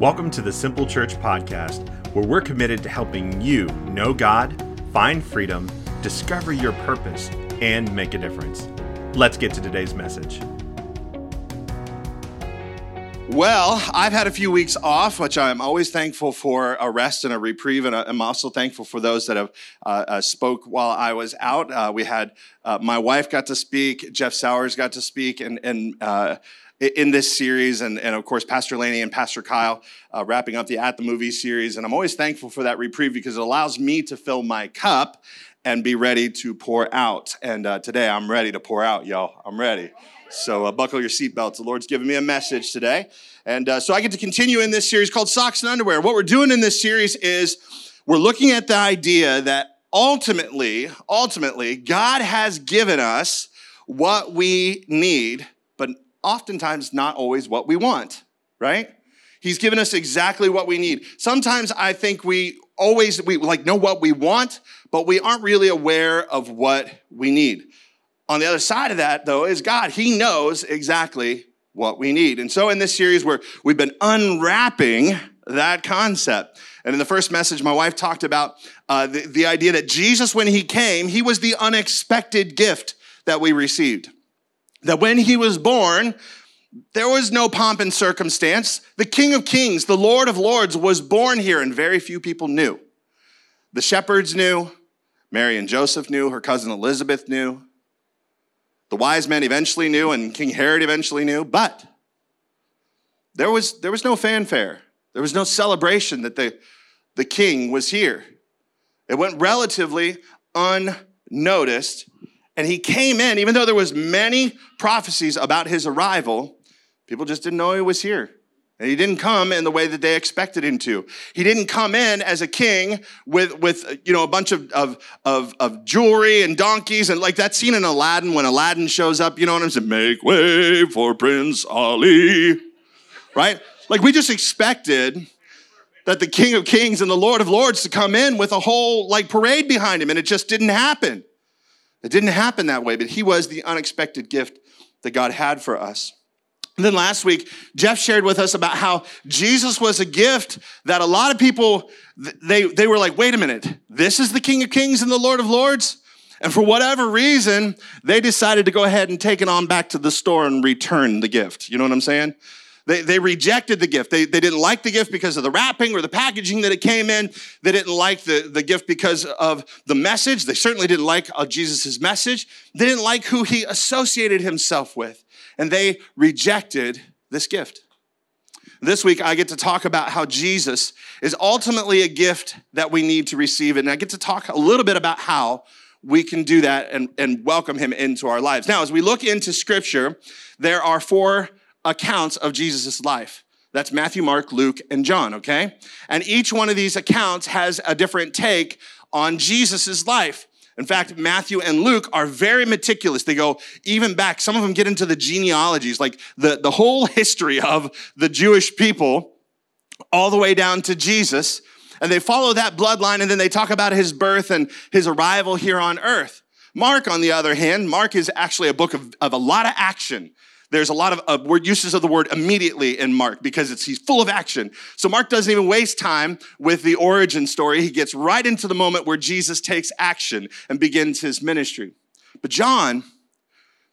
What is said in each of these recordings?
Welcome to the Simple Church Podcast, where we're committed to helping you know God, find freedom, discover your purpose, and make a difference. Let's get to today's message. Well, I've had a few weeks off, which I'm always thankful for a rest and a reprieve, and I'm also thankful for those that have uh, uh, spoke while I was out. Uh, we had uh, my wife got to speak, Jeff Sowers got to speak, and and uh, in this series, and, and of course, Pastor Laney and Pastor Kyle uh, wrapping up the At the Movie series. And I'm always thankful for that reprieve because it allows me to fill my cup and be ready to pour out. And uh, today I'm ready to pour out, y'all. I'm ready. So uh, buckle your seatbelts. The Lord's giving me a message today. And uh, so I get to continue in this series called Socks and Underwear. What we're doing in this series is we're looking at the idea that ultimately, ultimately, God has given us what we need but oftentimes not always what we want, right? He's given us exactly what we need. Sometimes I think we always we like know what we want, but we aren't really aware of what we need. On the other side of that though is God. He knows exactly what we need. And so in this series where we've been unwrapping that concept. And in the first message, my wife talked about uh, the, the idea that Jesus, when he came, he was the unexpected gift that we received that when he was born, there was no pomp and circumstance. The King of Kings, the Lord of Lords, was born here, and very few people knew. The shepherds knew, Mary and Joseph knew, her cousin Elizabeth knew, the wise men eventually knew, and King Herod eventually knew, but there was, there was no fanfare. There was no celebration that the, the king was here. It went relatively unnoticed and he came in, even though there was many prophecies about his arrival, people just didn't know he was here. And he didn't come in the way that they expected him to. He didn't come in as a king with, with you know, a bunch of, of, of, of jewelry and donkeys and like that scene in Aladdin when Aladdin shows up, you know what I'm saying? Make way for Prince Ali. Right? Like we just expected that the King of Kings and the Lord of Lords to come in with a whole like parade behind him, and it just didn't happen. It didn't happen that way, but he was the unexpected gift that God had for us. And then last week, Jeff shared with us about how Jesus was a gift that a lot of people, they, they were like, wait a minute, this is the King of Kings and the Lord of Lords? And for whatever reason, they decided to go ahead and take it on back to the store and return the gift. You know what I'm saying? They, they rejected the gift. They, they didn't like the gift because of the wrapping or the packaging that it came in. They didn't like the, the gift because of the message. They certainly didn't like uh, Jesus' message. They didn't like who he associated himself with. And they rejected this gift. This week, I get to talk about how Jesus is ultimately a gift that we need to receive. And I get to talk a little bit about how we can do that and, and welcome him into our lives. Now, as we look into scripture, there are four accounts of Jesus' life. That's Matthew, Mark, Luke, and John, okay? And each one of these accounts has a different take on Jesus' life. In fact, Matthew and Luke are very meticulous. They go even back. Some of them get into the genealogies, like the, the whole history of the Jewish people, all the way down to Jesus. And they follow that bloodline, and then they talk about his birth and his arrival here on earth. Mark, on the other hand, Mark is actually a book of, of a lot of action. There's a lot of uh, word uses of the word immediately in Mark because it's he's full of action. So Mark doesn't even waste time with the origin story. He gets right into the moment where Jesus takes action and begins his ministry. But John,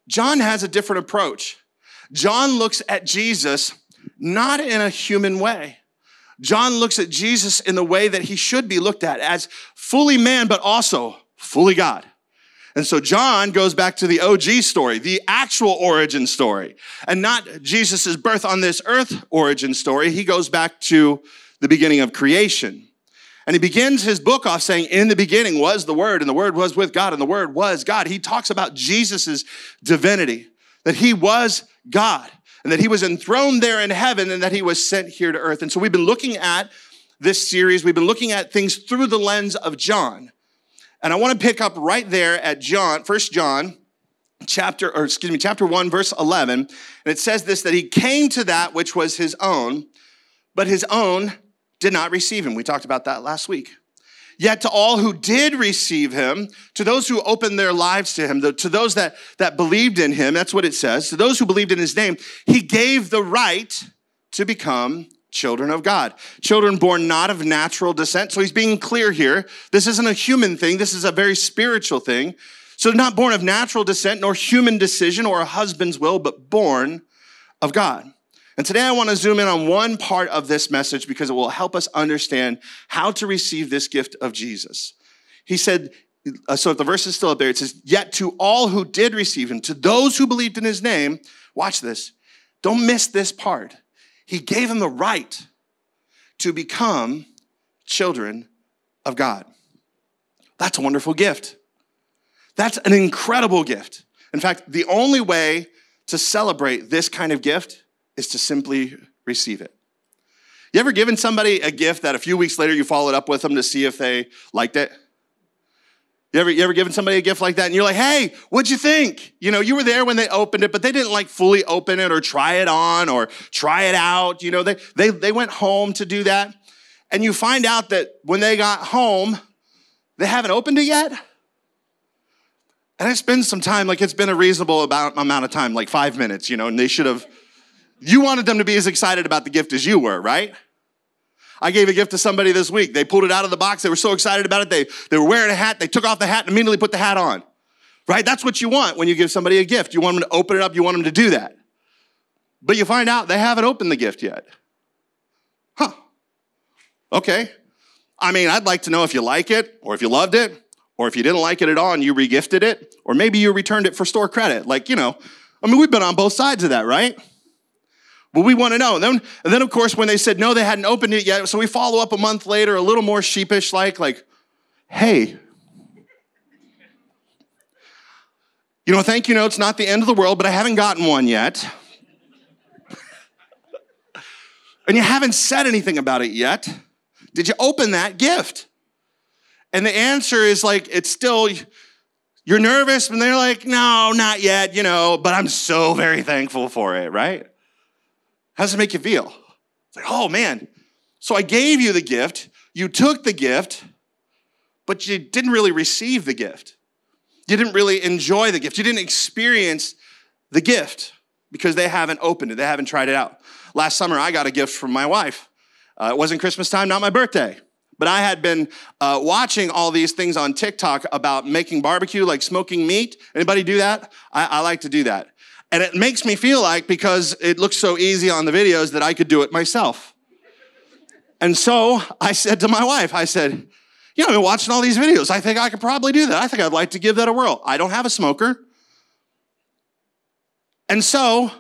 John has a different approach. John looks at Jesus not in a human way. John looks at Jesus in the way that he should be looked at as fully man, but also fully God. And so John goes back to the OG story, the actual origin story, and not Jesus' birth on this earth origin story. He goes back to the beginning of creation. And he begins his book off saying, In the beginning was the Word, and the Word was with God, and the Word was God. He talks about Jesus' divinity, that he was God, and that he was enthroned there in heaven, and that he was sent here to earth. And so we've been looking at this series, we've been looking at things through the lens of John. And I want to pick up right there at John, First John chapter, or excuse me, chapter 1, verse 11. And it says this that he came to that which was his own, but his own did not receive him. We talked about that last week. Yet to all who did receive him, to those who opened their lives to him, to those that, that believed in him, that's what it says, to those who believed in his name, he gave the right to become children of God. Children born not of natural descent. So he's being clear here. This isn't a human thing. This is a very spiritual thing. So not born of natural descent, nor human decision or a husband's will, but born of God. And today I want to zoom in on one part of this message because it will help us understand how to receive this gift of Jesus. He said, uh, so if the verse is still up there, it says, Yet to all who did receive him, to those who believed in his name, watch this, don't miss this part. He gave them the right to become children of God. That's a wonderful gift. That's an incredible gift. In fact, the only way to celebrate this kind of gift is to simply receive it. You ever given somebody a gift that a few weeks later you followed up with them to see if they liked it? You ever, you ever given somebody a gift like that and you're like, hey, what'd you think? You know, you were there when they opened it, but they didn't like fully open it or try it on or try it out. You know, they, they, they went home to do that. And you find out that when they got home, they haven't opened it yet. And it's been some time, like it's been a reasonable about, amount of time, like five minutes, you know, and they should have you wanted them to be as excited about the gift as you were, right? I gave a gift to somebody this week. They pulled it out of the box. They were so excited about it. They, they were wearing a hat. They took off the hat and immediately put the hat on. Right? That's what you want when you give somebody a gift. You want them to open it up. You want them to do that. But you find out they haven't opened the gift yet. Huh. Okay. I mean, I'd like to know if you like it or if you loved it or if you didn't like it at all and you regifted it or maybe you returned it for store credit. Like, you know, I mean, we've been on both sides of that, right? Well, we want to know. And then, and then, of course, when they said no, they hadn't opened it yet. So we follow up a month later, a little more sheepish, like, like, hey, you know, thank you note's not the end of the world, but I haven't gotten one yet. and you haven't said anything about it yet. Did you open that gift? And the answer is like, it's still, you're nervous, and they're like, no, not yet, you know, but I'm so very thankful for it, right? How does it make you feel? It's like, oh man. So I gave you the gift, you took the gift, but you didn't really receive the gift. You didn't really enjoy the gift. You didn't experience the gift because they haven't opened it, they haven't tried it out. Last summer, I got a gift from my wife. Uh, it wasn't Christmas time, not my birthday. But I had been uh, watching all these things on TikTok about making barbecue, like smoking meat. Anybody do that? I, I like to do that. And it makes me feel like because it looks so easy on the videos that I could do it myself. And so I said to my wife, I said, you know, I've been watching all these videos. I think I could probably do that. I think I'd like to give that a whirl. I don't have a smoker. And so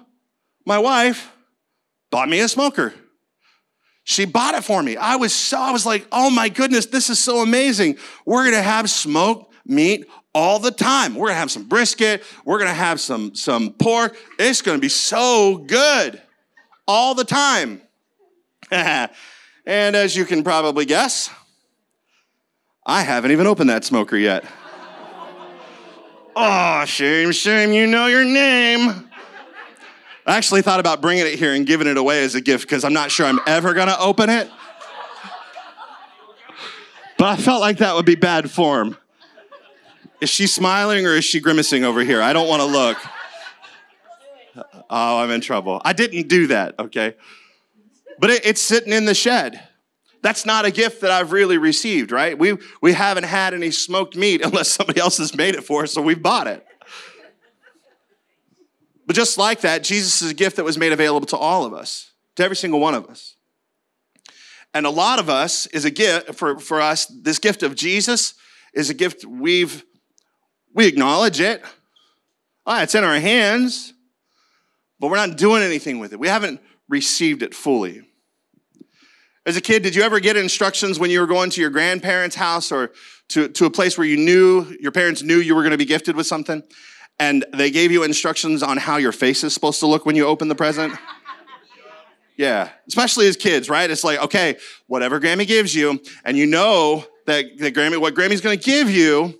my wife bought me a smoker. She bought it for me. I was so, I was like, oh my goodness, this is so amazing. We're gonna have smoked meat all the time. We're gonna have some brisket. We're gonna have some, some pork. It's gonna be so good all the time. and as you can probably guess, I haven't even opened that smoker yet. oh, shame, shame, you know your name. I actually thought about bringing it here and giving it away as a gift because I'm not sure I'm ever gonna open it. But I felt like that would be bad form. Is she smiling or is she grimacing over here? I don't want to look. Oh, I'm in trouble. I didn't do that, okay? But it, it's sitting in the shed. That's not a gift that I've really received, right? We, we haven't had any smoked meat unless somebody else has made it for us, so we've bought it. But just like that, Jesus is a gift that was made available to all of us, to every single one of us. And a lot of us is a gift, for, for us, this gift of Jesus is a gift we've we acknowledge it. Ah, it's in our hands, but we're not doing anything with it. We haven't received it fully. As a kid, did you ever get instructions when you were going to your grandparents' house or to, to a place where you knew, your parents knew you were going to be gifted with something? And they gave you instructions on how your face is supposed to look when you open the present? Yeah, especially as kids, right? It's like, okay, whatever Grammy gives you, and you know that, that Grammy, what Grammy's gonna give you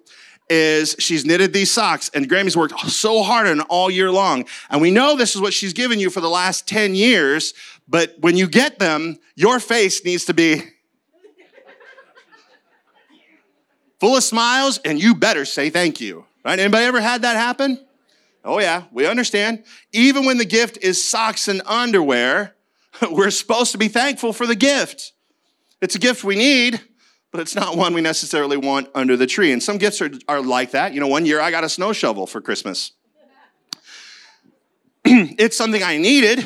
is she's knitted these socks and Grammy's worked so hard on all year long. And we know this is what she's given you for the last 10 years, but when you get them, your face needs to be full of smiles, and you better say thank you. Right? Anybody ever had that happen? Oh, yeah, we understand. Even when the gift is socks and underwear, we're supposed to be thankful for the gift. It's a gift we need, but it's not one we necessarily want under the tree. And some gifts are, are like that. You know, one year I got a snow shovel for Christmas. it's something I needed,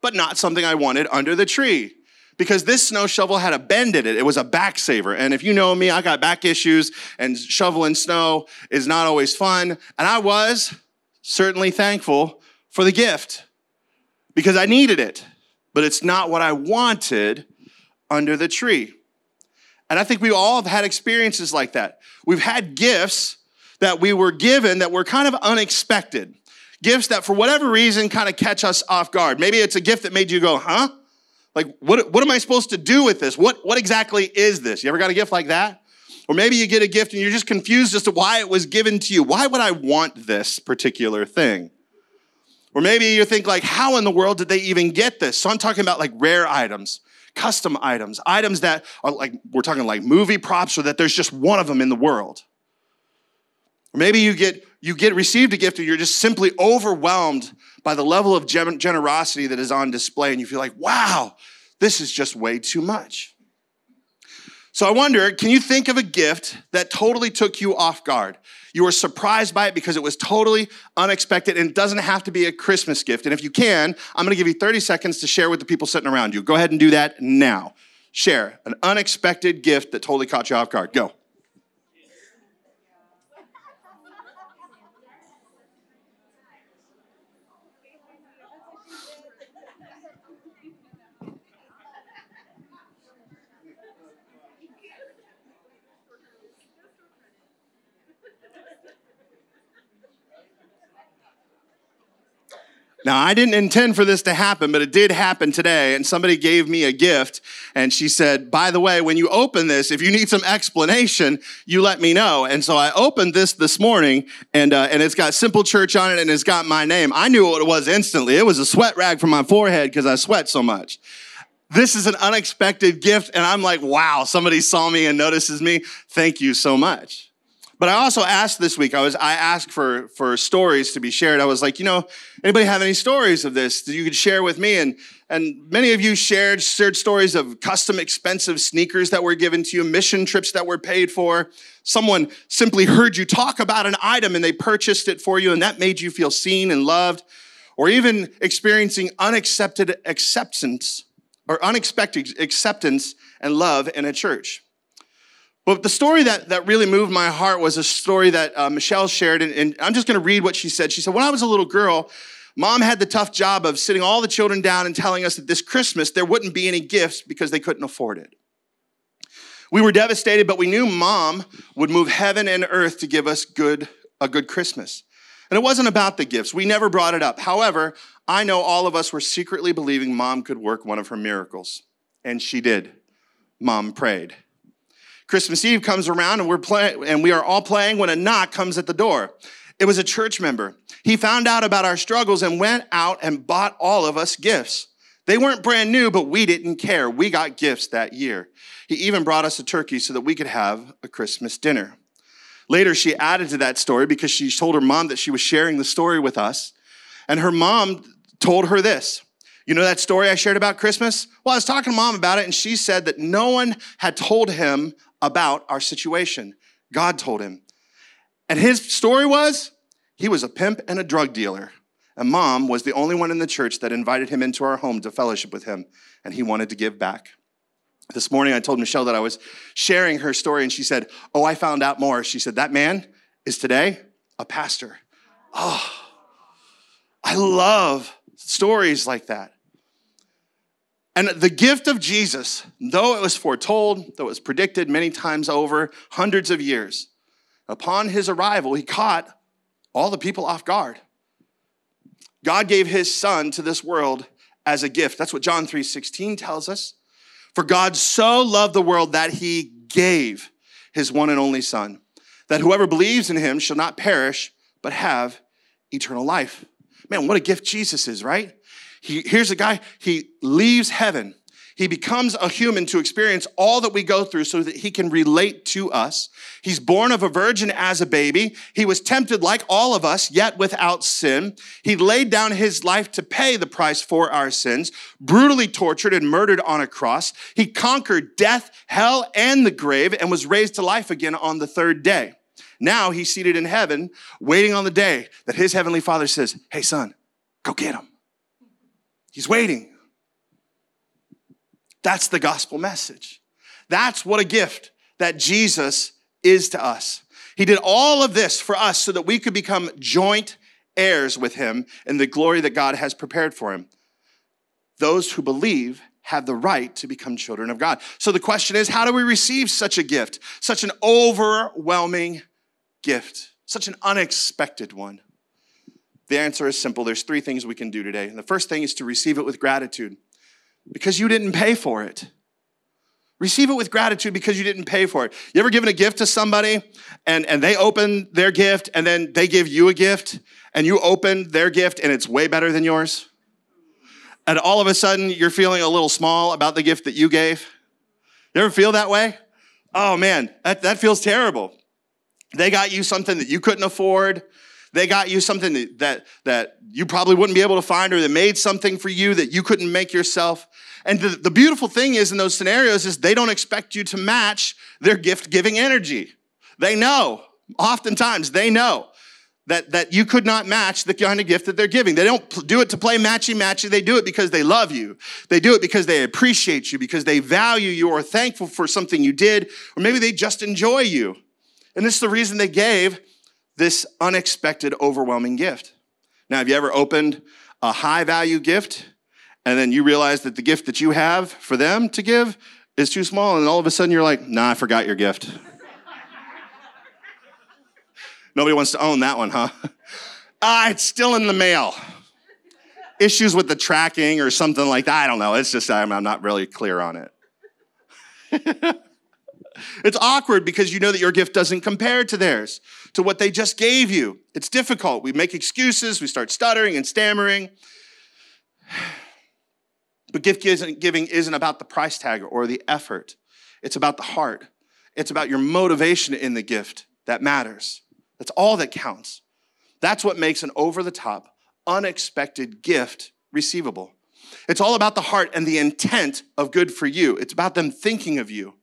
but not something I wanted under the tree. Because this snow shovel had a bend in it. It was a back saver. And if you know me, I got back issues, and shoveling snow is not always fun. And I was certainly thankful for the gift because I needed it, but it's not what I wanted under the tree. And I think we all have had experiences like that. We've had gifts that we were given that were kind of unexpected. Gifts that, for whatever reason, kind of catch us off guard. Maybe it's a gift that made you go, huh? Like, what, what am I supposed to do with this? What, what exactly is this? You ever got a gift like that? Or maybe you get a gift and you're just confused as to why it was given to you. Why would I want this particular thing? Or maybe you think like, how in the world did they even get this? So I'm talking about like rare items, custom items, items that are like, we're talking like movie props or that there's just one of them in the world. Or maybe you get, you get received a gift and you're just simply overwhelmed by the level of generosity that is on display and you feel like, wow, this is just way too much. So I wonder, can you think of a gift that totally took you off guard? You were surprised by it because it was totally unexpected and it doesn't have to be a Christmas gift. And if you can, I'm gonna give you 30 seconds to share with the people sitting around you. Go ahead and do that now. Share an unexpected gift that totally caught you off guard. Go. Now, I didn't intend for this to happen, but it did happen today. And somebody gave me a gift. And she said, by the way, when you open this, if you need some explanation, you let me know. And so I opened this this morning and, uh, and it's got Simple Church on it and it's got my name. I knew what it was instantly. It was a sweat rag from my forehead because I sweat so much. This is an unexpected gift. And I'm like, wow, somebody saw me and notices me. Thank you so much. But I also asked this week, I was I asked for for stories to be shared. I was like, you know, anybody have any stories of this that you could share with me? And and many of you shared shared stories of custom expensive sneakers that were given to you, mission trips that were paid for. Someone simply heard you talk about an item and they purchased it for you, and that made you feel seen and loved, or even experiencing unaccepted acceptance or unexpected acceptance and love in a church. But the story that, that really moved my heart was a story that uh, Michelle shared, and, and I'm just going to read what she said. She said, When I was a little girl, mom had the tough job of sitting all the children down and telling us that this Christmas there wouldn't be any gifts because they couldn't afford it. We were devastated, but we knew mom would move heaven and earth to give us good, a good Christmas. And it wasn't about the gifts. We never brought it up. However, I know all of us were secretly believing mom could work one of her miracles. And she did. Mom prayed. Christmas Eve comes around and we're playing and we are all playing when a knock comes at the door. It was a church member. He found out about our struggles and went out and bought all of us gifts. They weren't brand new, but we didn't care. We got gifts that year. He even brought us a turkey so that we could have a Christmas dinner. Later, she added to that story because she told her mom that she was sharing the story with us. And her mom told her this You know that story I shared about Christmas? Well, I was talking to mom about it, and she said that no one had told him about our situation. God told him. And his story was he was a pimp and a drug dealer. And mom was the only one in the church that invited him into our home to fellowship with him, and he wanted to give back. This morning, I told Michelle that I was sharing her story, and she said, Oh, I found out more. She said, That man is today a pastor. Oh, I love stories like that. And the gift of Jesus, though it was foretold, though it was predicted many times over, hundreds of years, upon his arrival, he caught all the people off guard. God gave his son to this world as a gift. That's what John 3:16 tells us. For God so loved the world that he gave his one and only son, that whoever believes in him shall not perish, but have eternal life. Man, what a gift Jesus is, right? He, here's a guy, he leaves heaven. He becomes a human to experience all that we go through so that he can relate to us. He's born of a virgin as a baby. He was tempted like all of us, yet without sin. He laid down his life to pay the price for our sins, brutally tortured and murdered on a cross. He conquered death, hell, and the grave and was raised to life again on the third day. Now he's seated in heaven, waiting on the day that his heavenly father says, Hey, son, go get him. He's waiting. That's the gospel message. That's what a gift that Jesus is to us. He did all of this for us so that we could become joint heirs with him in the glory that God has prepared for him. Those who believe have the right to become children of God. So the question is, how do we receive such a gift? Such an overwhelming gift, such an unexpected one. The answer is simple. There's three things we can do today. And the first thing is to receive it with gratitude because you didn't pay for it. Receive it with gratitude because you didn't pay for it. You ever given a gift to somebody and, and they open their gift and then they give you a gift and you open their gift and it's way better than yours? And all of a sudden you're feeling a little small about the gift that you gave? You ever feel that way? Oh man, that, that feels terrible. They got you something that you couldn't afford. They got you something that, that, you probably wouldn't be able to find, or they made something for you that you couldn't make yourself. And the, the beautiful thing is in those scenarios is they don't expect you to match their gift giving energy. They know, oftentimes they know that, that you could not match the kind of gift that they're giving. They don't do it to play matchy matchy. They do it because they love you. They do it because they appreciate you, because they value you or thankful for something you did, or maybe they just enjoy you. And this is the reason they gave this unexpected, overwhelming gift. Now, have you ever opened a high value gift and then you realize that the gift that you have for them to give is too small, and all of a sudden you're like, nah, I forgot your gift. Nobody wants to own that one, huh? Ah, it's still in the mail. Issues with the tracking or something like that. I don't know. It's just, I'm, I'm not really clear on it. It's awkward because you know that your gift doesn't compare to theirs, to what they just gave you. It's difficult. We make excuses, we start stuttering and stammering. But gift giving isn't about the price tag or the effort, it's about the heart. It's about your motivation in the gift that matters. That's all that counts. That's what makes an over the top, unexpected gift receivable. It's all about the heart and the intent of good for you. It's about them thinking of you.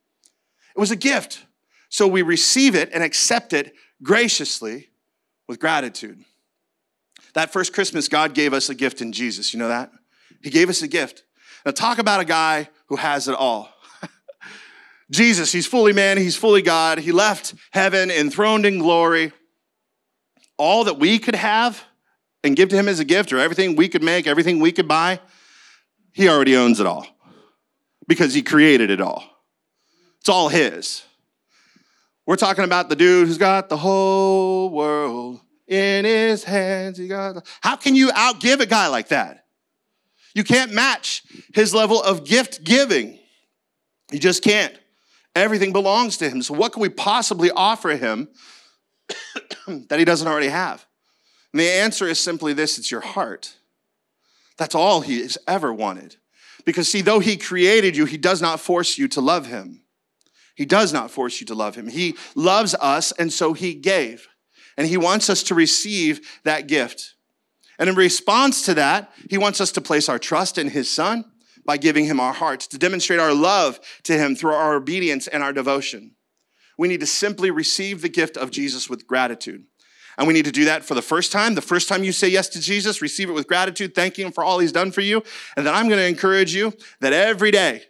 It was a gift. So we receive it and accept it graciously with gratitude. That first Christmas, God gave us a gift in Jesus. You know that? He gave us a gift. Now, talk about a guy who has it all. Jesus, he's fully man, he's fully God. He left heaven enthroned in glory. All that we could have and give to him as a gift, or everything we could make, everything we could buy, he already owns it all because he created it all. It's all his. We're talking about the dude who's got the whole world in his hands. He got the... How can you outgive a guy like that? You can't match his level of gift giving. You just can't. Everything belongs to him. So, what can we possibly offer him that he doesn't already have? And the answer is simply this it's your heart. That's all he has ever wanted. Because, see, though he created you, he does not force you to love him. He does not force you to love him. He loves us, and so he gave. And he wants us to receive that gift. And in response to that, he wants us to place our trust in his son by giving him our hearts, to demonstrate our love to him through our obedience and our devotion. We need to simply receive the gift of Jesus with gratitude. And we need to do that for the first time. The first time you say yes to Jesus, receive it with gratitude, thanking him for all he's done for you. And then I'm going to encourage you that every day,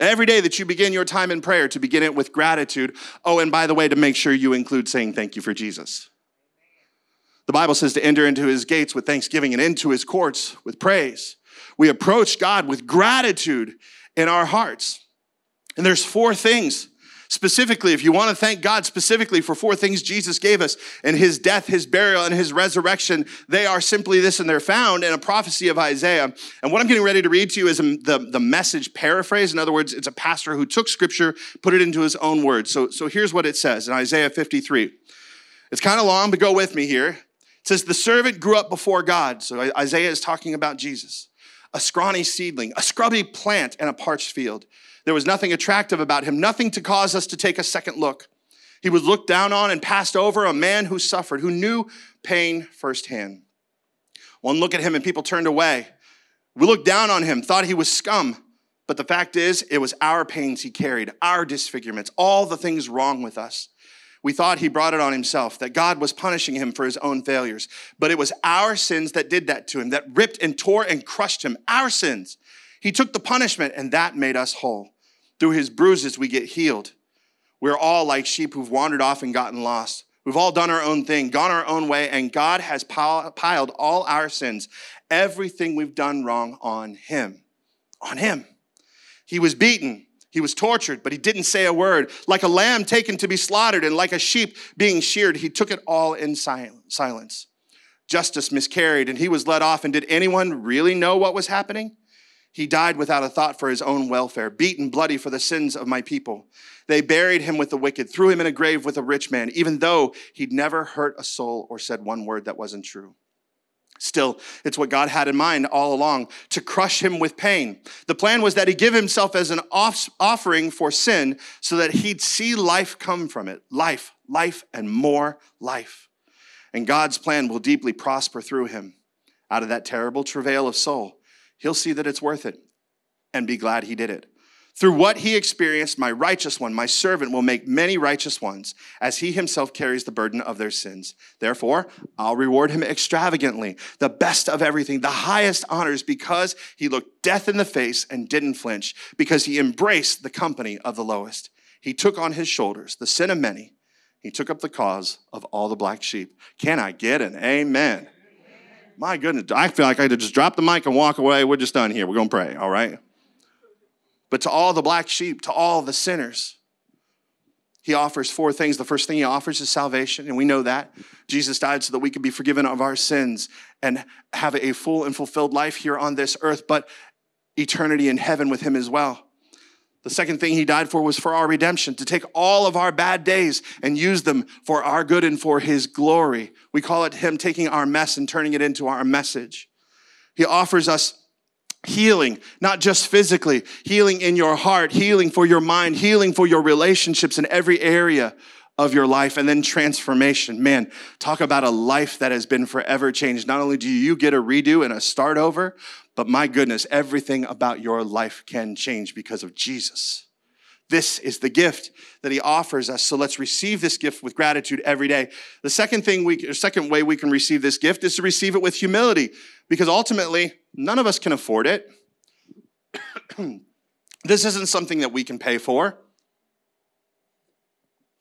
Every day that you begin your time in prayer, to begin it with gratitude. Oh, and by the way, to make sure you include saying thank you for Jesus. The Bible says to enter into his gates with thanksgiving and into his courts with praise. We approach God with gratitude in our hearts. And there's four things Specifically, if you want to thank God specifically for four things Jesus gave us in his death, his burial, and his resurrection, they are simply this, and they're found in a prophecy of Isaiah. And what I'm getting ready to read to you is the, the message paraphrase. In other words, it's a pastor who took scripture, put it into his own words. So, so here's what it says in Isaiah 53. It's kind of long, but go with me here. It says, The servant grew up before God. So Isaiah is talking about Jesus. a scrawny seedling, a scrubby plant in a parched field. There was nothing attractive about him, nothing to cause us to take a second look. He was looked down on and passed over, a man who suffered, who knew pain firsthand. One look at him and people turned away. We looked down on him, thought he was scum. But the fact is, it was our pains he carried, our disfigurements, all the things wrong with us. We thought he brought it on himself, that God was punishing him for his own failures. But it was our sins that did that to him, that ripped and tore and crushed him. Our sins. He took the punishment, and that made us whole. Through his bruises, we get healed. We're all like sheep who've wandered off and gotten lost. We've all done our own thing, gone our own way, and God has piled all our sins, everything we've done wrong on him. On him. He was beaten, he was tortured, but he didn't say a word. Like a lamb taken to be slaughtered and like a sheep being sheared, he took it all in silence. Justice miscarried and he was let off. And did anyone really know what was happening? He died without a thought for his own welfare, beaten bloody for the sins of my people. They buried him with the wicked, threw him in a grave with a rich man, even though he'd never hurt a soul or said one word that wasn't true. Still, it's what God had in mind all along to crush him with pain. The plan was that he give himself as an off- offering for sin so that he'd see life come from it life, life, and more life. And God's plan will deeply prosper through him. Out of that terrible travail of soul, he'll see that it's worth it and be glad he did it. Through what he experienced, my righteous one, my servant, will make many righteous ones, as he himself carries the burden of their sins. Therefore, I'll reward him extravagantly, the best of everything, the highest honors, because he looked death in the face and didn't flinch, because he embraced the company of the lowest. He took on his shoulders the sin of many. He took up the cause of all the black sheep. Can I get an amen? My goodness, I feel like I could just drop the mic and walk away. We're just done here. We're going to pray, all right? But to all the black sheep, to all the sinners, he offers four things. The first thing he offers is salvation, and we know that. Jesus died so that we could be forgiven of our sins and have a full and fulfilled life here on this earth, but eternity in heaven with him as well. The second thing he died for was for our redemption, to take all of our bad days and use them for our good and for his glory. We call it him taking our mess and turning it into our message. He offers us healing, not just physically, healing in your heart, healing for your mind, healing for your relationships in every area of your life, and then transformation. Man, talk about a life that has been forever changed. Not only do you get a redo and a start over, but my goodness, everything about your life can change because of Jesus. This is the gift that he offers us. So let's receive this gift with gratitude every day. The second thing we, second way we can receive this gift is to receive it with humility, because ultimately, none of us can afford it. this isn't something that we can pay for.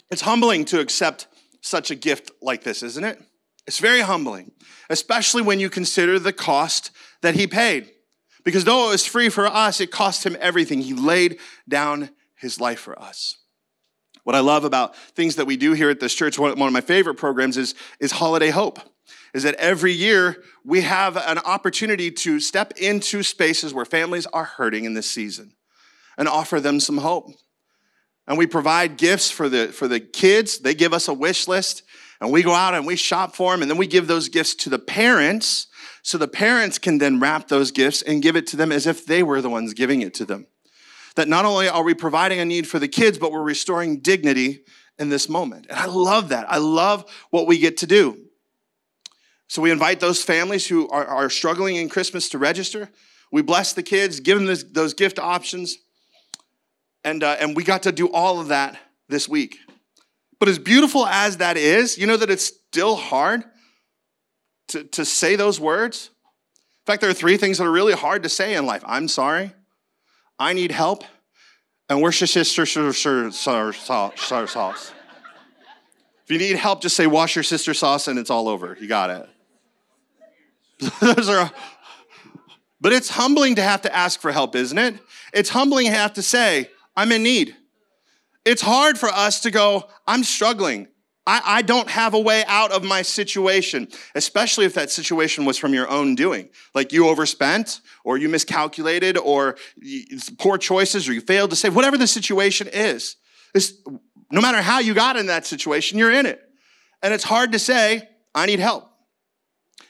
It's humbling to accept such a gift like this, isn't it? It's very humbling, especially when you consider the cost that he paid. Because though it was free for us, it cost him everything. He laid down his life for us. What I love about things that we do here at this church, one of my favorite programs is, is Holiday Hope. Is that every year we have an opportunity to step into spaces where families are hurting in this season and offer them some hope. And we provide gifts for the, for the kids. They give us a wish list and we go out and we shop for them and then we give those gifts to the parents so the parents can then wrap those gifts and give it to them as if they were the ones giving it to them that not only are we providing a need for the kids, but we're restoring dignity in this moment. And I love that. I love what we get to do. So we invite those families who are, are struggling in Christmas to register. We bless the kids, give them this, those gift options. And, uh, and we got to do all of that this week. But as beautiful as that is, you know that it's still hard to, to say those words? In fact, there are three things that are really hard to say in life I'm sorry, I need help, and sister sauce? If you need help, just say wash your sister sauce and it's all over. You got it. Those are, but it's humbling to have to ask for help, isn't it? It's humbling to have to say, I'm in need. It's hard for us to go, I'm struggling. I, I don't have a way out of my situation, especially if that situation was from your own doing. Like you overspent, or you miscalculated, or poor choices, or you failed to save, whatever the situation is. It's, no matter how you got in that situation, you're in it. And it's hard to say, I need help.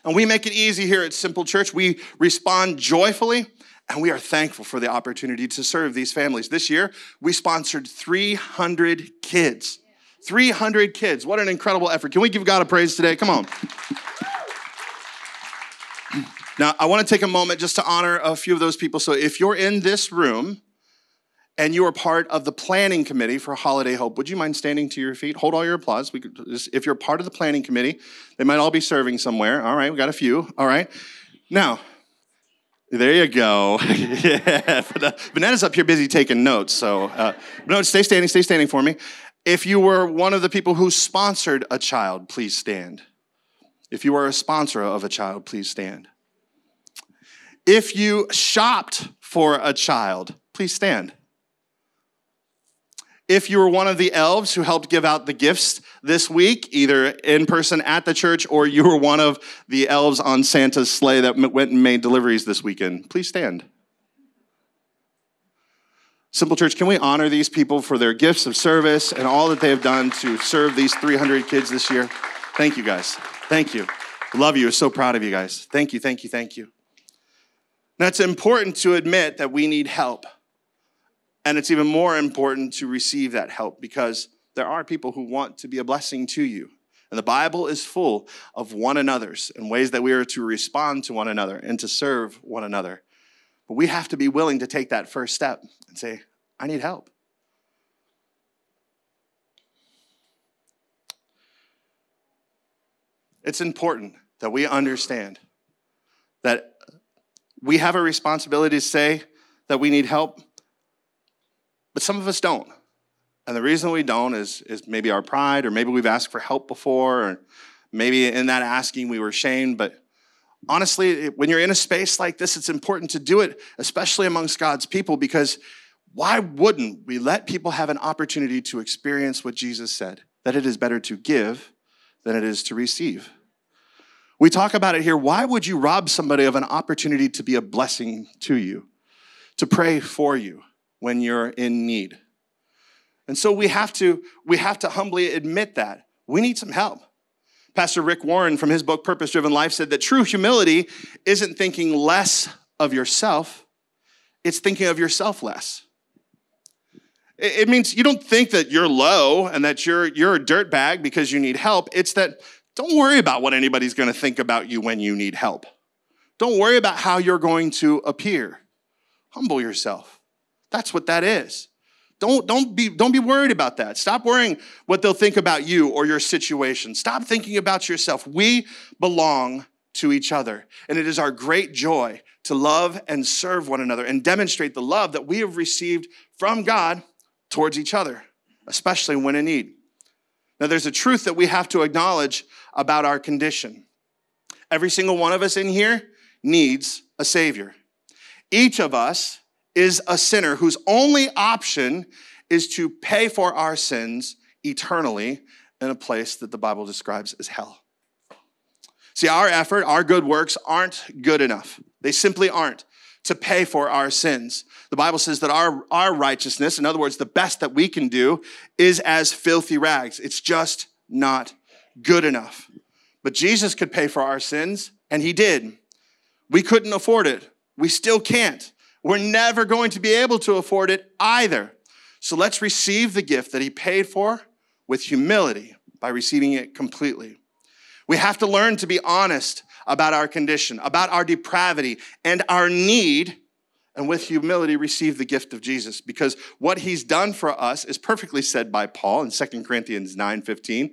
And we make it easy here at Simple Church. We respond joyfully and we are thankful for the opportunity to serve these families. This year, we sponsored 300 kids. 300 kids. What an incredible effort. Can we give God a praise today? Come on. Now, I want to take a moment just to honor a few of those people. So, if you're in this room and you are part of the planning committee for Holiday Hope, would you mind standing to your feet? Hold all your applause. Could, if you're part of the planning committee, they might all be serving somewhere. All right, we got a few. All right. Now, there you go. yeah, Vanessa's up here busy taking notes. So, uh, no, stay standing, stay standing for me. If you were one of the people who sponsored a child, please stand. If you are a sponsor of a child, please stand. If you shopped for a child, please stand. If you were one of the elves who helped give out the gifts this week, either in person at the church or you were one of the elves on Santa's sleigh that went and made deliveries this weekend, please stand. Simple Church, can we honor these people for their gifts of service and all that they have done to serve these 300 kids this year? Thank you, guys. Thank you. Love you. So proud of you guys. Thank you, thank you, thank you. Now, it's important to admit that we need help. And it's even more important to receive that help because there are people who want to be a blessing to you. And the Bible is full of one another's and ways that we are to respond to one another and to serve one another. But we have to be willing to take that first step and say, I need help. It's important that we understand that we have a responsibility to say that we need help, but some of us don't. And the reason we don't is, is maybe our pride, or maybe we've asked for help before, or maybe in that asking we were shamed. But honestly, when you're in a space like this, it's important to do it, especially amongst God's people, because why wouldn't we let people have an opportunity to experience what Jesus said? That it is better to give than it is to receive. We talk about it here. Why would you rob somebody of an opportunity to be a blessing to you, to pray for you when you're in need? And so we have to we have to humbly admit that we need some help. Pastor Rick Warren from his book Purpose Driven Life said that true humility isn't thinking less of yourself, it's thinking of yourself less. It means you don't think that you're low and that you're, you're a dirtbag because you need help. It's that don't worry about what anybody's going to think about you when you need help. Don't worry about how you're going to appear. Humble yourself. That's what that is. Don't, don't, be, don't be worried about that. Stop worrying what they'll think about you or your situation. Stop thinking about yourself. We belong to each other. And it is our great joy to love and serve one another and demonstrate the love that we have received from God towards each other, especially when in need. Now, there's a truth that we have to acknowledge about our condition. Every single one of us in here needs a Savior. Each of us is a sinner whose only option is to pay for our sins eternally in a place that the Bible describes as hell. See, our effort, our good works aren't good enough. They simply aren't to pay for our sins. The Bible says that our, our righteousness, in other words, the best that we can do, is as filthy rags. It's just not good enough. But Jesus could pay for our sins, and he did. We couldn't afford it. We still can't. We're never going to be able to afford it either. So let's receive the gift that he paid for with humility by receiving it completely. We have to learn to be honest about our condition, about our depravity, and our need, and with humility receive the gift of Jesus. Because what he's done for us is perfectly said by Paul in 2 Corinthians 9 15.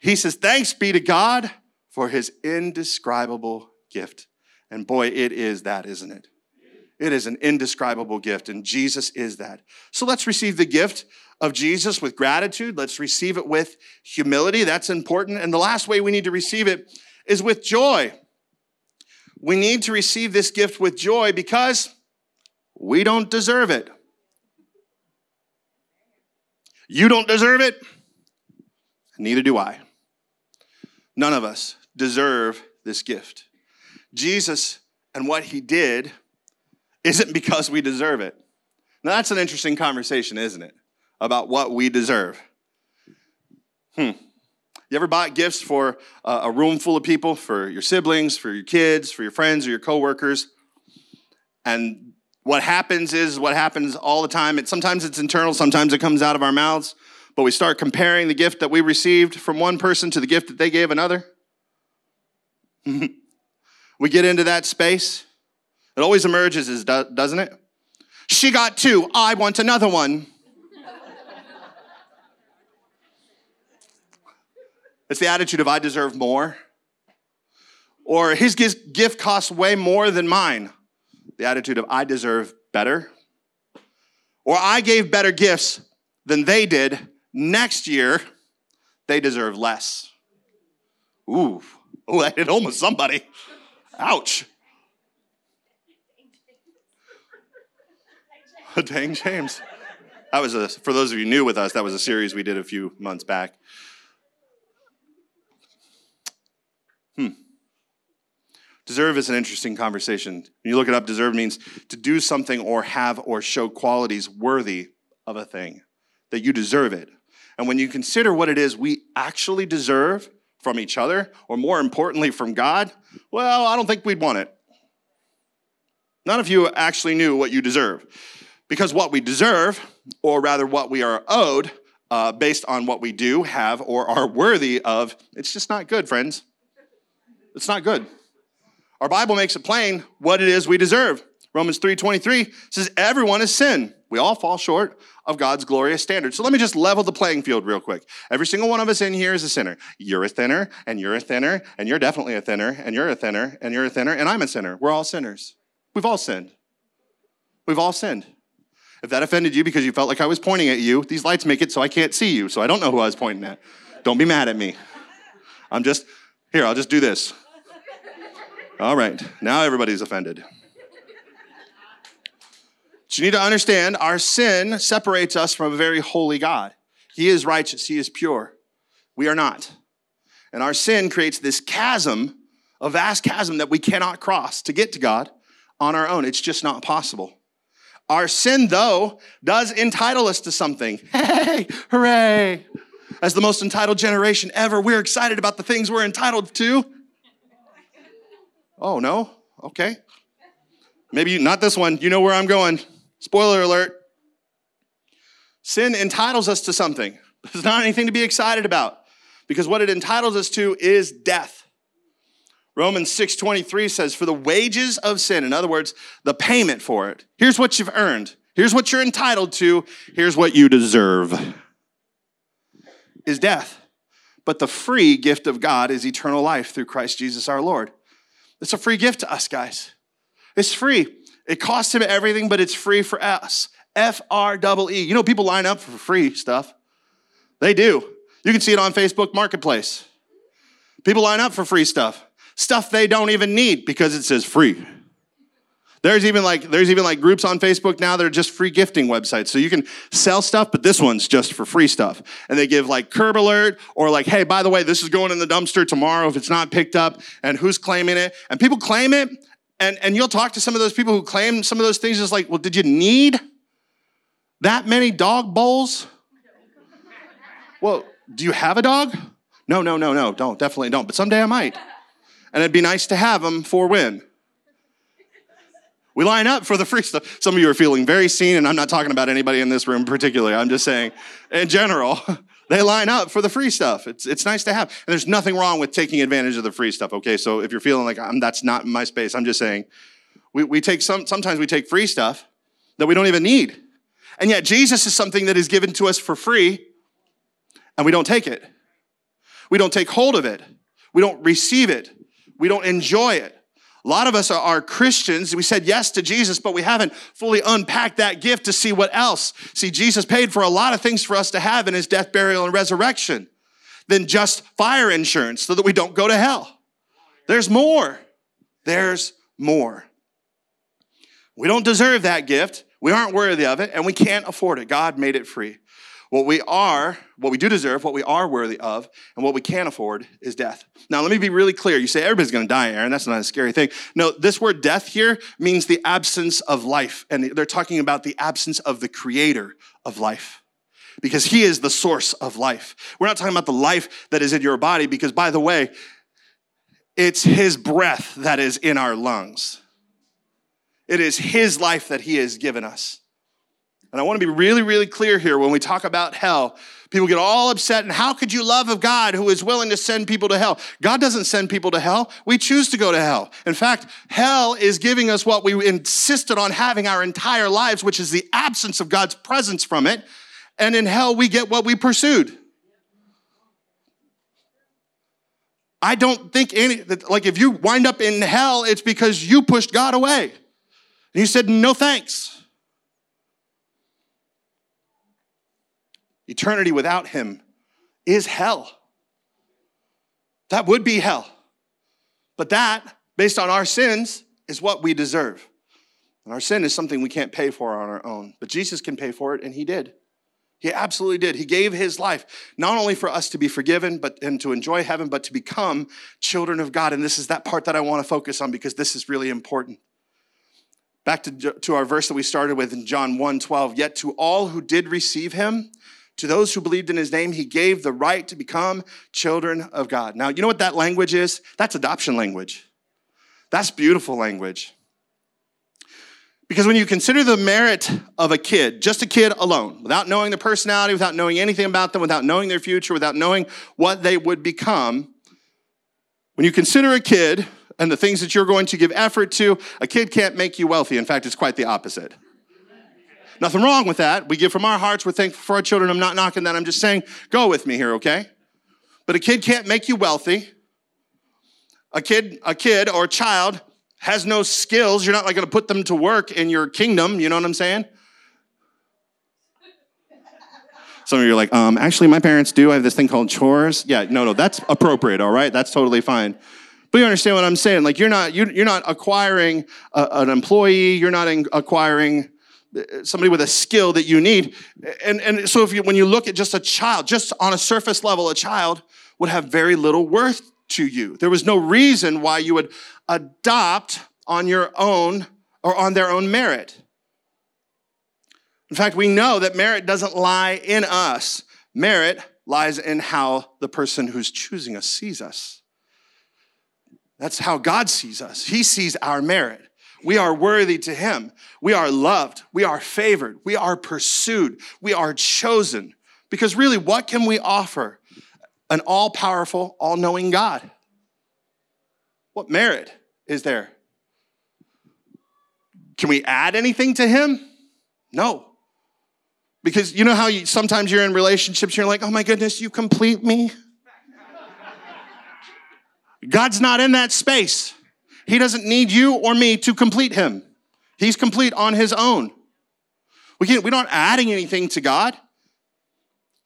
He says, Thanks be to God for his indescribable gift. And boy, it is that, isn't it? It is an indescribable gift, and Jesus is that. So let's receive the gift of Jesus with gratitude. Let's receive it with humility. That's important. And the last way we need to receive it is with joy. We need to receive this gift with joy because we don't deserve it. You don't deserve it. Neither do I. None of us deserve this gift. Jesus and what he did isn't because we deserve it. Now, that's an interesting conversation, isn't it? About what we deserve. Hmm. You ever bought gifts for uh, a room full of people, for your siblings, for your kids, for your friends, or your coworkers? And what happens is what happens all the time. It, sometimes it's internal, sometimes it comes out of our mouths, but we start comparing the gift that we received from one person to the gift that they gave another. we get into that space. It always emerges, doesn't it? She got two, I want another one. It's the attitude of I deserve more. Or his gift costs way more than mine. The attitude of I deserve better. Or I gave better gifts than they did. Next year, they deserve less. Ooh, oh, that hit home with somebody. Ouch. Dang James. That was a, for those of you new with us, that was a series we did a few months back. Hmm. Deserve is an interesting conversation. When you look it up, deserve means to do something or have or show qualities worthy of a thing, that you deserve it. And when you consider what it is we actually deserve from each other, or more importantly, from God, well, I don't think we'd want it. None of you actually knew what you deserve. Because what we deserve, or rather what we are owed, uh, based on what we do, have, or are worthy of, it's just not good, friends. It's not good. Our Bible makes it plain what it is we deserve. Romans 3:23 says everyone is sin. We all fall short of God's glorious standard. So let me just level the playing field real quick. Every single one of us in here is a sinner. You're a thinner, and you're a thinner, and you're definitely a thinner, and you're a thinner, and you're a thinner, and I'm a sinner. We're all sinners. We've all sinned. We've all sinned. If that offended you because you felt like I was pointing at you, these lights make it so I can't see you, so I don't know who I was pointing at. Don't be mad at me. I'm just here, I'll just do this. All right, now everybody's offended. But you need to understand our sin separates us from a very holy God. He is righteous, He is pure. We are not. And our sin creates this chasm, a vast chasm that we cannot cross to get to God on our own. It's just not possible. Our sin, though, does entitle us to something. Hey, hooray! as the most entitled generation ever, we're excited about the things we're entitled to. Oh, no? Okay. Maybe not this one. You know where I'm going. Spoiler alert. Sin entitles us to something. It's not anything to be excited about because what it entitles us to is death. Romans 6:23 says for the wages of sin, in other words, the payment for it. Here's what you've earned. Here's what you're entitled to. Here's what you deserve is death. But the free gift of God is eternal life through Christ Jesus our Lord. It's a free gift to us, guys. It's free. It costs him everything, but it's free for us. F R E E. You know, people line up for free stuff. They do. You can see it on Facebook Marketplace. People line up for free stuff. Stuff they don't even need because it says free. There's even like there's even like groups on Facebook now that are just free gifting websites. So you can sell stuff, but this one's just for free stuff. And they give like curb alert or like, hey, by the way, this is going in the dumpster tomorrow if it's not picked up, and who's claiming it? And people claim it, and, and you'll talk to some of those people who claim some of those things, it's like, well, did you need that many dog bowls? Well, do you have a dog? No, no, no, no, don't, definitely don't. But someday I might. And it'd be nice to have them for when? We line up for the free stuff. Some of you are feeling very seen, and I'm not talking about anybody in this room particularly. I'm just saying, in general, they line up for the free stuff. It's, it's nice to have. And there's nothing wrong with taking advantage of the free stuff, okay? So if you're feeling like I'm that's not my space, I'm just saying, we, we take some, sometimes we take free stuff that we don't even need. And yet Jesus is something that is given to us for free, and we don't take it. We don't take hold of it. We don't receive it. We don't enjoy it. A lot of us are, Christians. We said yes to Jesus, but we haven't fully unpacked that gift to see what else. See, Jesus paid for a lot of things for us to have in his death, burial, and resurrection than just fire insurance so that we don't go to hell. There's more. There's more. We don't deserve that gift. We aren't worthy of it, and we can't afford it. God made it free. What we are, what we do deserve, what we are worthy of, and what we can't afford is death. Now, let me be really clear. You say everybody's going to die, Aaron. That's not a scary thing. No, this word death here means the absence of life. And they're talking about the absence of the creator of life. because he is the source of life. We're not talking about the life that is in your body because, by the way, it's his breath that is in our lungs. It is his life that he has given us. And I want to be really, really clear here when we talk about hell. People get all upset, and how could you love a God who is willing to send people to hell? God doesn't send people to hell. We choose to go to hell. In fact, hell is giving us what we insisted on having our entire lives, which is the absence of God's presence from it. And in hell, we get what we pursued. I don't think any, like if you wind up in hell, it's because you pushed God away. And you said, no thanks. Eternity without him is hell. That would be hell. But that, based on our sins, is what we deserve. And our sin is something we can't pay for on our own. But Jesus can pay for it, and he did. He absolutely did. He gave his life not only for us to be forgiven but and to enjoy heaven, but to become children of God. And this is that part that I want to focus on because this is really important. Back to, to our verse that we started with in John 1 12. Yet to all who did receive him, to those who believed in his name, he gave the right to become children of God. Now, you know what that language is? That's adoption language. That's beautiful language. Because when you consider the merit of a kid, just a kid alone, without knowing their personality, without knowing anything about them, without knowing their future, without knowing what they would become, when you consider a kid and the things that you're going to give effort to, a kid can't make you wealthy. In fact, it's quite the opposite. Nothing wrong with that. We give from our hearts. We're thankful for our children. I'm not knocking that. I'm just saying, go with me here, okay? But a kid can't make you wealthy. A kid, a kid or a child has no skills. You're not like going to put them to work in your kingdom. You know what I'm saying? Some of you are like, um, actually, my parents do. I have this thing called chores. Yeah, no, no, that's appropriate. All right, that's totally fine. But you understand what I'm saying? Like, you're not you're, not acquiring a, an employee. You're not acquiring Uh, somebody with a skill that you need. And, and so if you, when you look at just a child, just on a surface level, a child would have very little worth to you. There was no reason why you would adopt on your own or on their own merit. In fact, we know that merit doesn't lie in us. Merit lies in how the person who's choosing us sees us. That's how God sees us. He sees our merit. We are worthy to Him. We are loved. We are favored. We are pursued. We are chosen. Because really, what can we offer an all powerful, all knowing God? What merit is there? Can we add anything to Him? No. Because you know how you, sometimes you're in relationships, you're like, oh my goodness, you complete me? God's not in that space. He doesn't need you or me to complete him. He's complete on his own. We can't, we're not adding anything to God.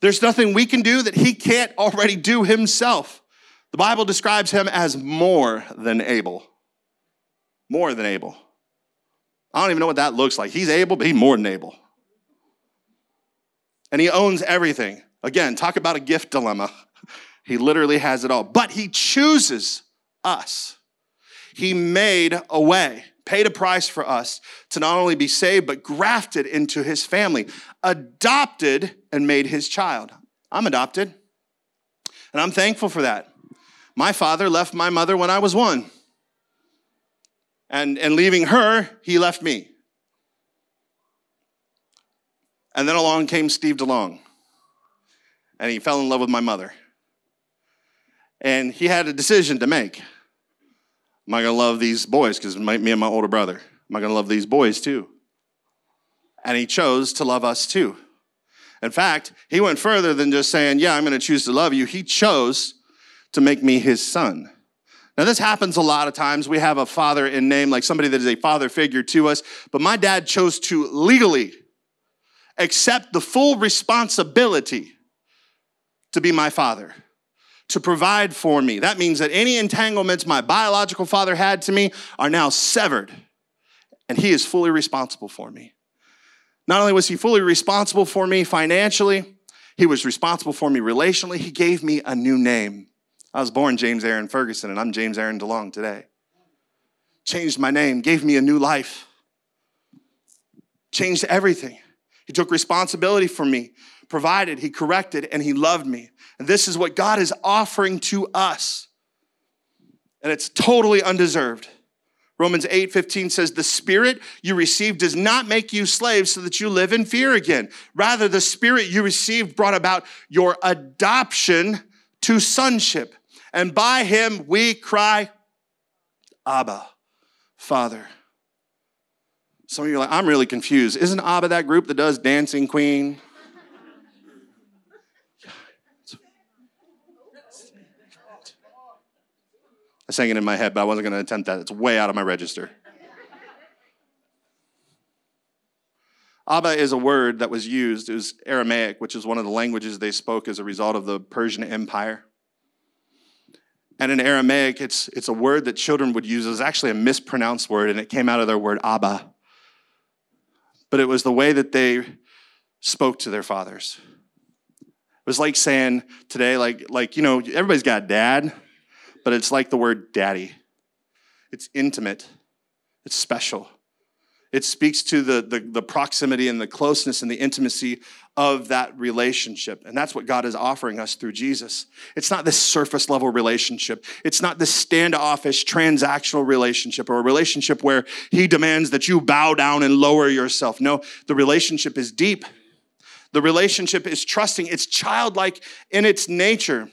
There's nothing we can do that he can't already do himself. The Bible describes him as more than able. More than able. I don't even know what that looks like. He's able, but he's more than able. And he owns everything. Again, talk about a gift dilemma. He literally has it all. But he chooses us. He made a way, paid a price for us to not only be saved, but grafted into his family, adopted and made his child. I'm adopted, and I'm thankful for that. My father left my mother when I was one. And, and leaving her, he left me. And then along came Steve DeLong. And he fell in love with my mother. And he had a decision to make. Am I going to love these boys? Because me and my older brother. Am I going to love these boys too? And he chose to love us too. In fact, he went further than just saying, Yeah, I'm going to choose to love you. He chose to make me his son. Now, this happens a lot of times. We have a father in name, like somebody that is a father figure to us, but my dad chose to legally accept the full responsibility to be my father to provide for me. That means that any entanglements my biological father had to me are now severed, and he is fully responsible for me. Not only was he fully responsible for me financially, he was responsible for me relationally. He gave me a new name. I was born James Aaron Ferguson, and I'm James Aaron DeLong today. Changed my name, gave me a new life, changed everything. He took responsibility for me, provided, He corrected, and He loved me. And this is what God is offering to us. And it's totally undeserved. Romans 8 15 says, The spirit you received does not make you slaves so that you live in fear again. Rather, the spirit you received brought about your adoption to sonship. And by him we cry, Abba, Father. Some of you are like, I'm really confused. Isn't Abba that group that does Dancing Queen? I sang it in my head, but I wasn't going to attempt that. It's way out of my register. Abba is a word that was used. It was Aramaic, which is one of the languages they spoke as a result of the Persian Empire. And in Aramaic, it's, it's a word that children would use. It was actually a mispronounced word, and it came out of their word Abba. But it was the way that they spoke to their fathers. It was like saying today, like, like you know, everybody's got dad, but it's like the word daddy. It's intimate, it's special. It speaks to the, the, the, proximity and the closeness and the intimacy of that relationship. And that's what God is offering us through Jesus. It's not this surface level relationship. It's not this standoffish transactional relationship or a relationship where He demands that you bow down and lower yourself. No, the relationship is deep. The relationship is trusting. It's childlike in its nature.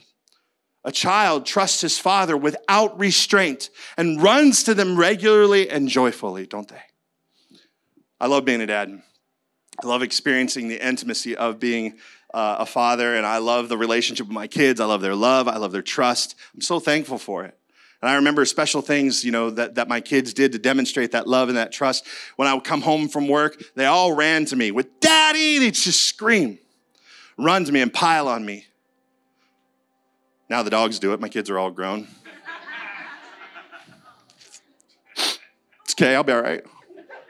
A child trusts his father without restraint and runs to them regularly and joyfully, don't they? I love being a dad. I love experiencing the intimacy of being uh, a father, and I love the relationship with my kids. I love their love. I love their trust. I'm so thankful for it. And I remember special things, you know, that, that my kids did to demonstrate that love and that trust. When I would come home from work, they all ran to me with daddy. They'd just scream, run to me and pile on me. Now the dogs do it. My kids are all grown. It's okay. I'll be all right.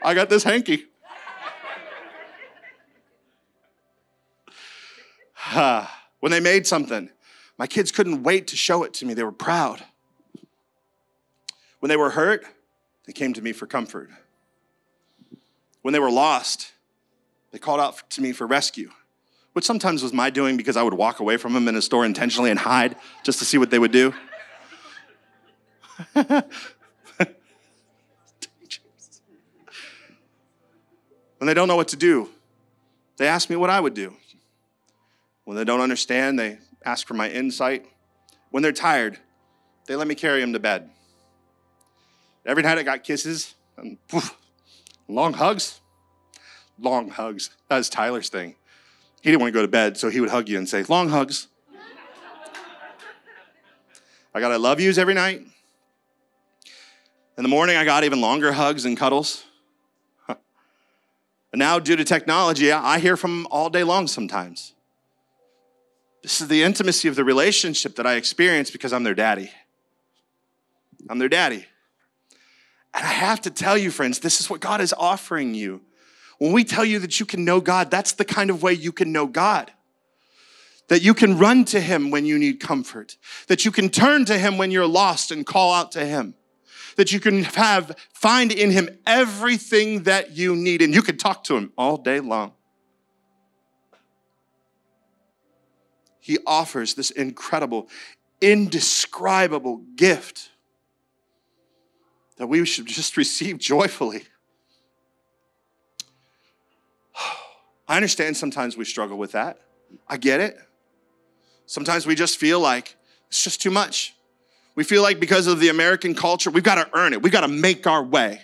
I got this hanky. when they made something, my kids couldn't wait to show it to me. They were proud. When they were hurt, they came to me for comfort. When they were lost, they called out to me for rescue, which sometimes was my doing because I would walk away from them in a store intentionally and hide just to see what they would do. When they don't know what to do, they ask me what I would do. When they don't understand, they ask for my insight. When they're tired, they let me carry them to bed. Every night I got kisses and poof, long hugs. Long hugs. That was Tyler's thing. He didn't want to go to bed, so he would hug you and say, Long hugs. I got I love yous every night. In the morning, I got even longer hugs and cuddles. And now, due to technology, I hear from them all day long sometimes. This is the intimacy of the relationship that I experience because I'm their daddy. I'm their daddy. And I have to tell you, friends, this is what God is offering you. When we tell you that you can know God, that's the kind of way you can know God. That you can run to Him when you need comfort, that you can turn to Him when you're lost and call out to Him that you can have, find in him everything that you need, and you can talk to him all day long. He offers this incredible, indescribable gift that we should just receive joyfully. I understand sometimes we struggle with that. I get it. Sometimes we just feel like it's just too much. We feel like because of the American culture, we've got to earn it. We've got to make our way.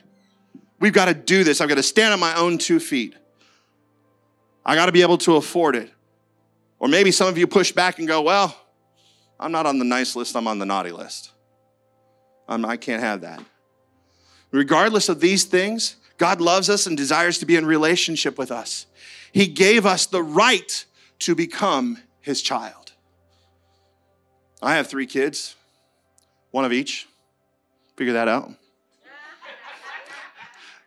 We've got to do this. I've got to stand on my own two feet. I got to be able to afford it. Or maybe some of you push back and go, well, I'm not on the nice list, I'm on the naughty list. I'm, I can't have that. Regardless of these things, God loves us and desires to be in relationship with us. He gave us the right to become his child. I have three kids one of each. Figure that out.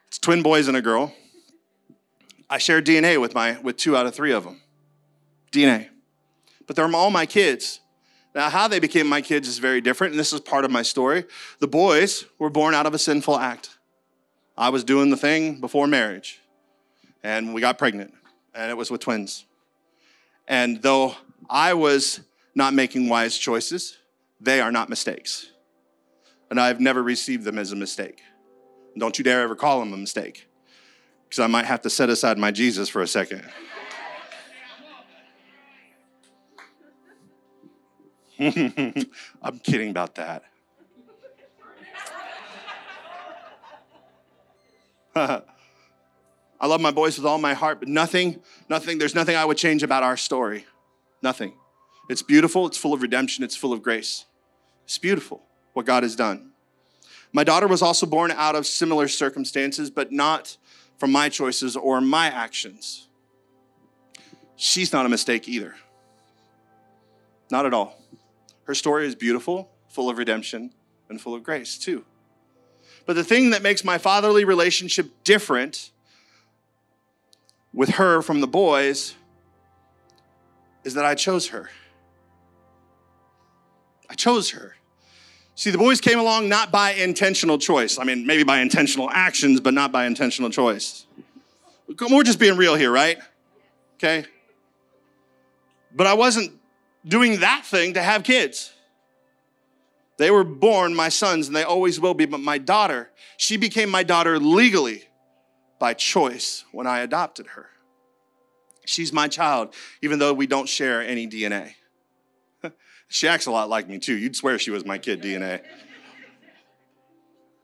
It's twin boys and a girl. I share DNA with my with two out of three of them. DNA. But they're all my kids. Now, how they became my kids is very different, and this is part of my story. The boys were born out of a sinful act. I was doing the thing before marriage, and we got pregnant, and it was with twins. And though I was not making wise choices, they are not mistakes. And I've never received them as a mistake. Don't you dare ever call them a mistake, because I might have to set aside my Jesus for a second. I'm kidding about that. I love my boys with all my heart, but nothing, nothing, there's nothing I would change about our story. Nothing. It's beautiful, it's full of redemption, it's full of grace. It's beautiful what God has done. My daughter was also born out of similar circumstances, but not from my choices or my actions. She's not a mistake either. Not at all. Her story is beautiful, full of redemption, and full of grace, too. But the thing that makes my fatherly relationship different with her from the boys is that I chose her. I chose her. See, the boys came along not by intentional choice. I mean, maybe by intentional actions, but not by intentional choice. We're just being real here, right? Okay? But I wasn't doing that thing to have kids. They were born my sons, and they always will be. But my daughter, she became my daughter legally by choice when I adopted her. She's my child, even though we don't share any DNA. she acts a lot like me, too. You'd swear she was my kid DNA.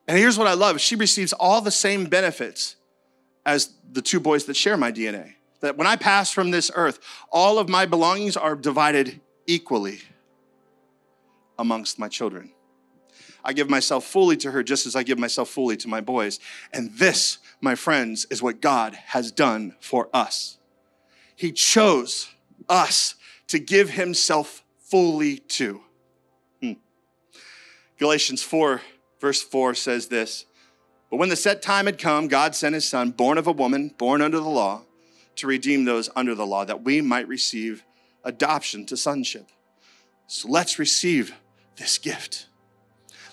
And here's what I love she receives all the same benefits as the two boys that share my DNA. That when I pass from this earth, all of my belongings are divided equally amongst my children. I give myself fully to her just as I give myself fully to my boys. And this, my friends, is what God has done for us. He chose us to give himself fully to. Hmm. Galatians 4, verse 4 says this But when the set time had come, God sent his son, born of a woman, born under the law, to redeem those under the law, that we might receive adoption to sonship. So let's receive this gift.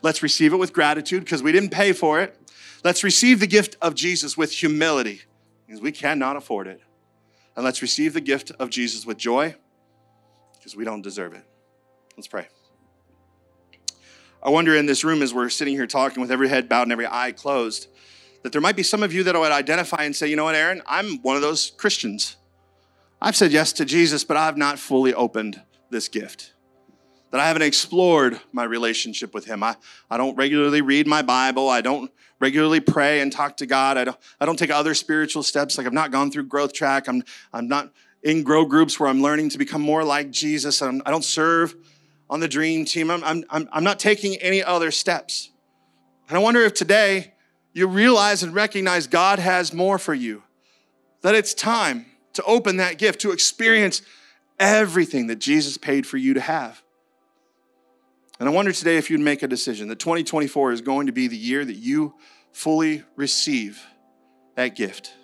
Let's receive it with gratitude because we didn't pay for it. Let's receive the gift of Jesus with humility because we cannot afford it. And let's receive the gift of Jesus with joy because we don't deserve it. Let's pray. I wonder in this room as we're sitting here talking with every head bowed and every eye closed, that there might be some of you that would identify and say, you know what, Aaron, I'm one of those Christians. I've said yes to Jesus, but I've not fully opened this gift that I haven't explored my relationship with Him. I, I don't regularly read my Bible. I don't regularly pray and talk to God. I don't, I don't take other spiritual steps. Like I've not gone through growth track. I'm, I'm not in grow groups where I'm learning to become more like Jesus. I'm, I do not serve on the dream team. I'm, I'm, I'm not taking any other steps. And I wonder if today you realize and recognize God has more for you, that it's time to open that gift, to experience everything that Jesus paid for you to have. And I wonder today if you'd make a decision that 2024 is going to be the year that you fully receive that gift,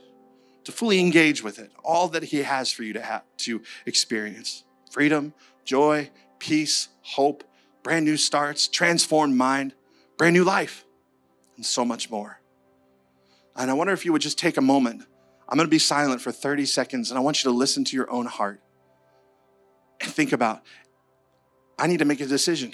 to fully engage with it, all that He has for you to have to experience freedom, joy, peace, hope, brand new starts, transformed mind, brand new life, and so much more. And I wonder if you would just take a moment. I'm going to be silent for 30 seconds, and I want you to listen to your own heart and think about I need to make a decision.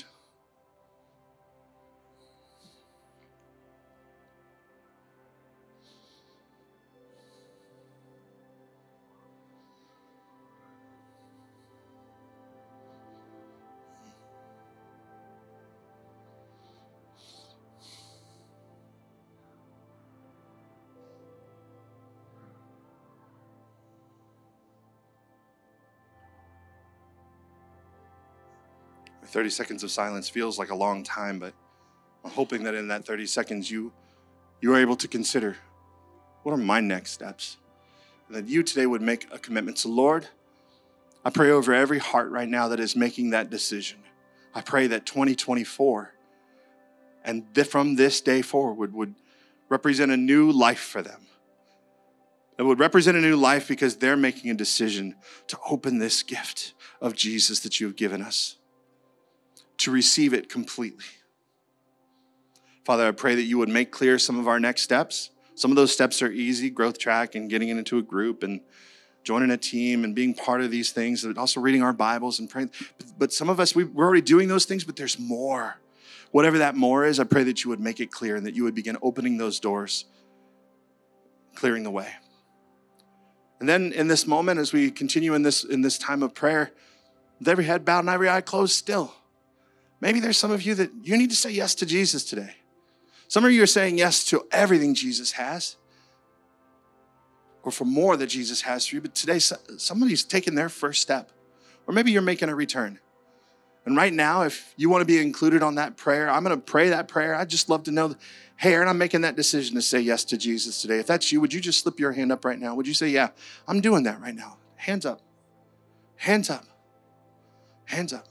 30 seconds of silence feels like a long time, but I'm hoping that in that 30 seconds you you are able to consider what are my next steps? And that you today would make a commitment. So, Lord, I pray over every heart right now that is making that decision. I pray that 2024 and from this day forward would represent a new life for them. It would represent a new life because they're making a decision to open this gift of Jesus that you have given us to receive it completely. Father, I pray that you would make clear some of our next steps. Some of those steps are easy growth track and getting into a group and joining a team and being part of these things, and also reading our Bibles and praying. But some of us, we're already doing those things, but there's more. Whatever that more is, I pray that you would make it clear and that you would begin opening those doors, clearing the way. And then in this moment, as we continue in this, in this time of prayer, with every head bowed and every eye closed still, maybe there's some of you that you need to say yes to Jesus today. Some of you are saying yes to everything Jesus has or for more that Jesus has for you, but today somebody's taking their first step. Or maybe you're making a return. And right now, if you want to be included on that prayer, I'm going to pray that prayer. I'd just love to know, hey, Aaron, I'm making that decision to say yes to Jesus today. If that's you, would you just slip your hand up right now? Would you say, yeah, I'm doing that right now? Hands up. Hands up. Hands up.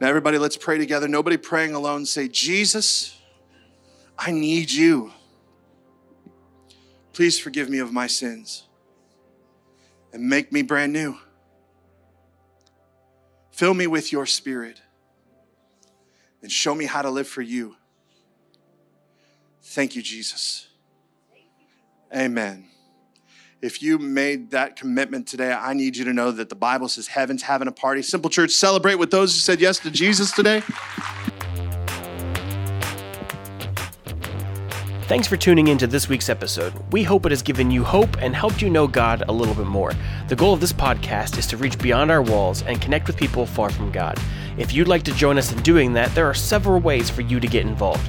Now, everybody, let's pray together. Nobody praying alone. Say, Jesus, I need you. Please forgive me of my sins and make me brand new. Fill me with your spirit and show me how to live for you. Thank you, Jesus. Amen. If you made that commitment today, I need you to know that the Bible says heaven's having a party. Simple Church, celebrate with those who said yes to Jesus today. Thanks for tuning in to this week's episode. We hope it has given you hope and helped you know God a little bit more. The goal of this podcast is to reach beyond our walls and connect with people far from God. If you'd like to join us in doing that, there are several ways for you to get involved.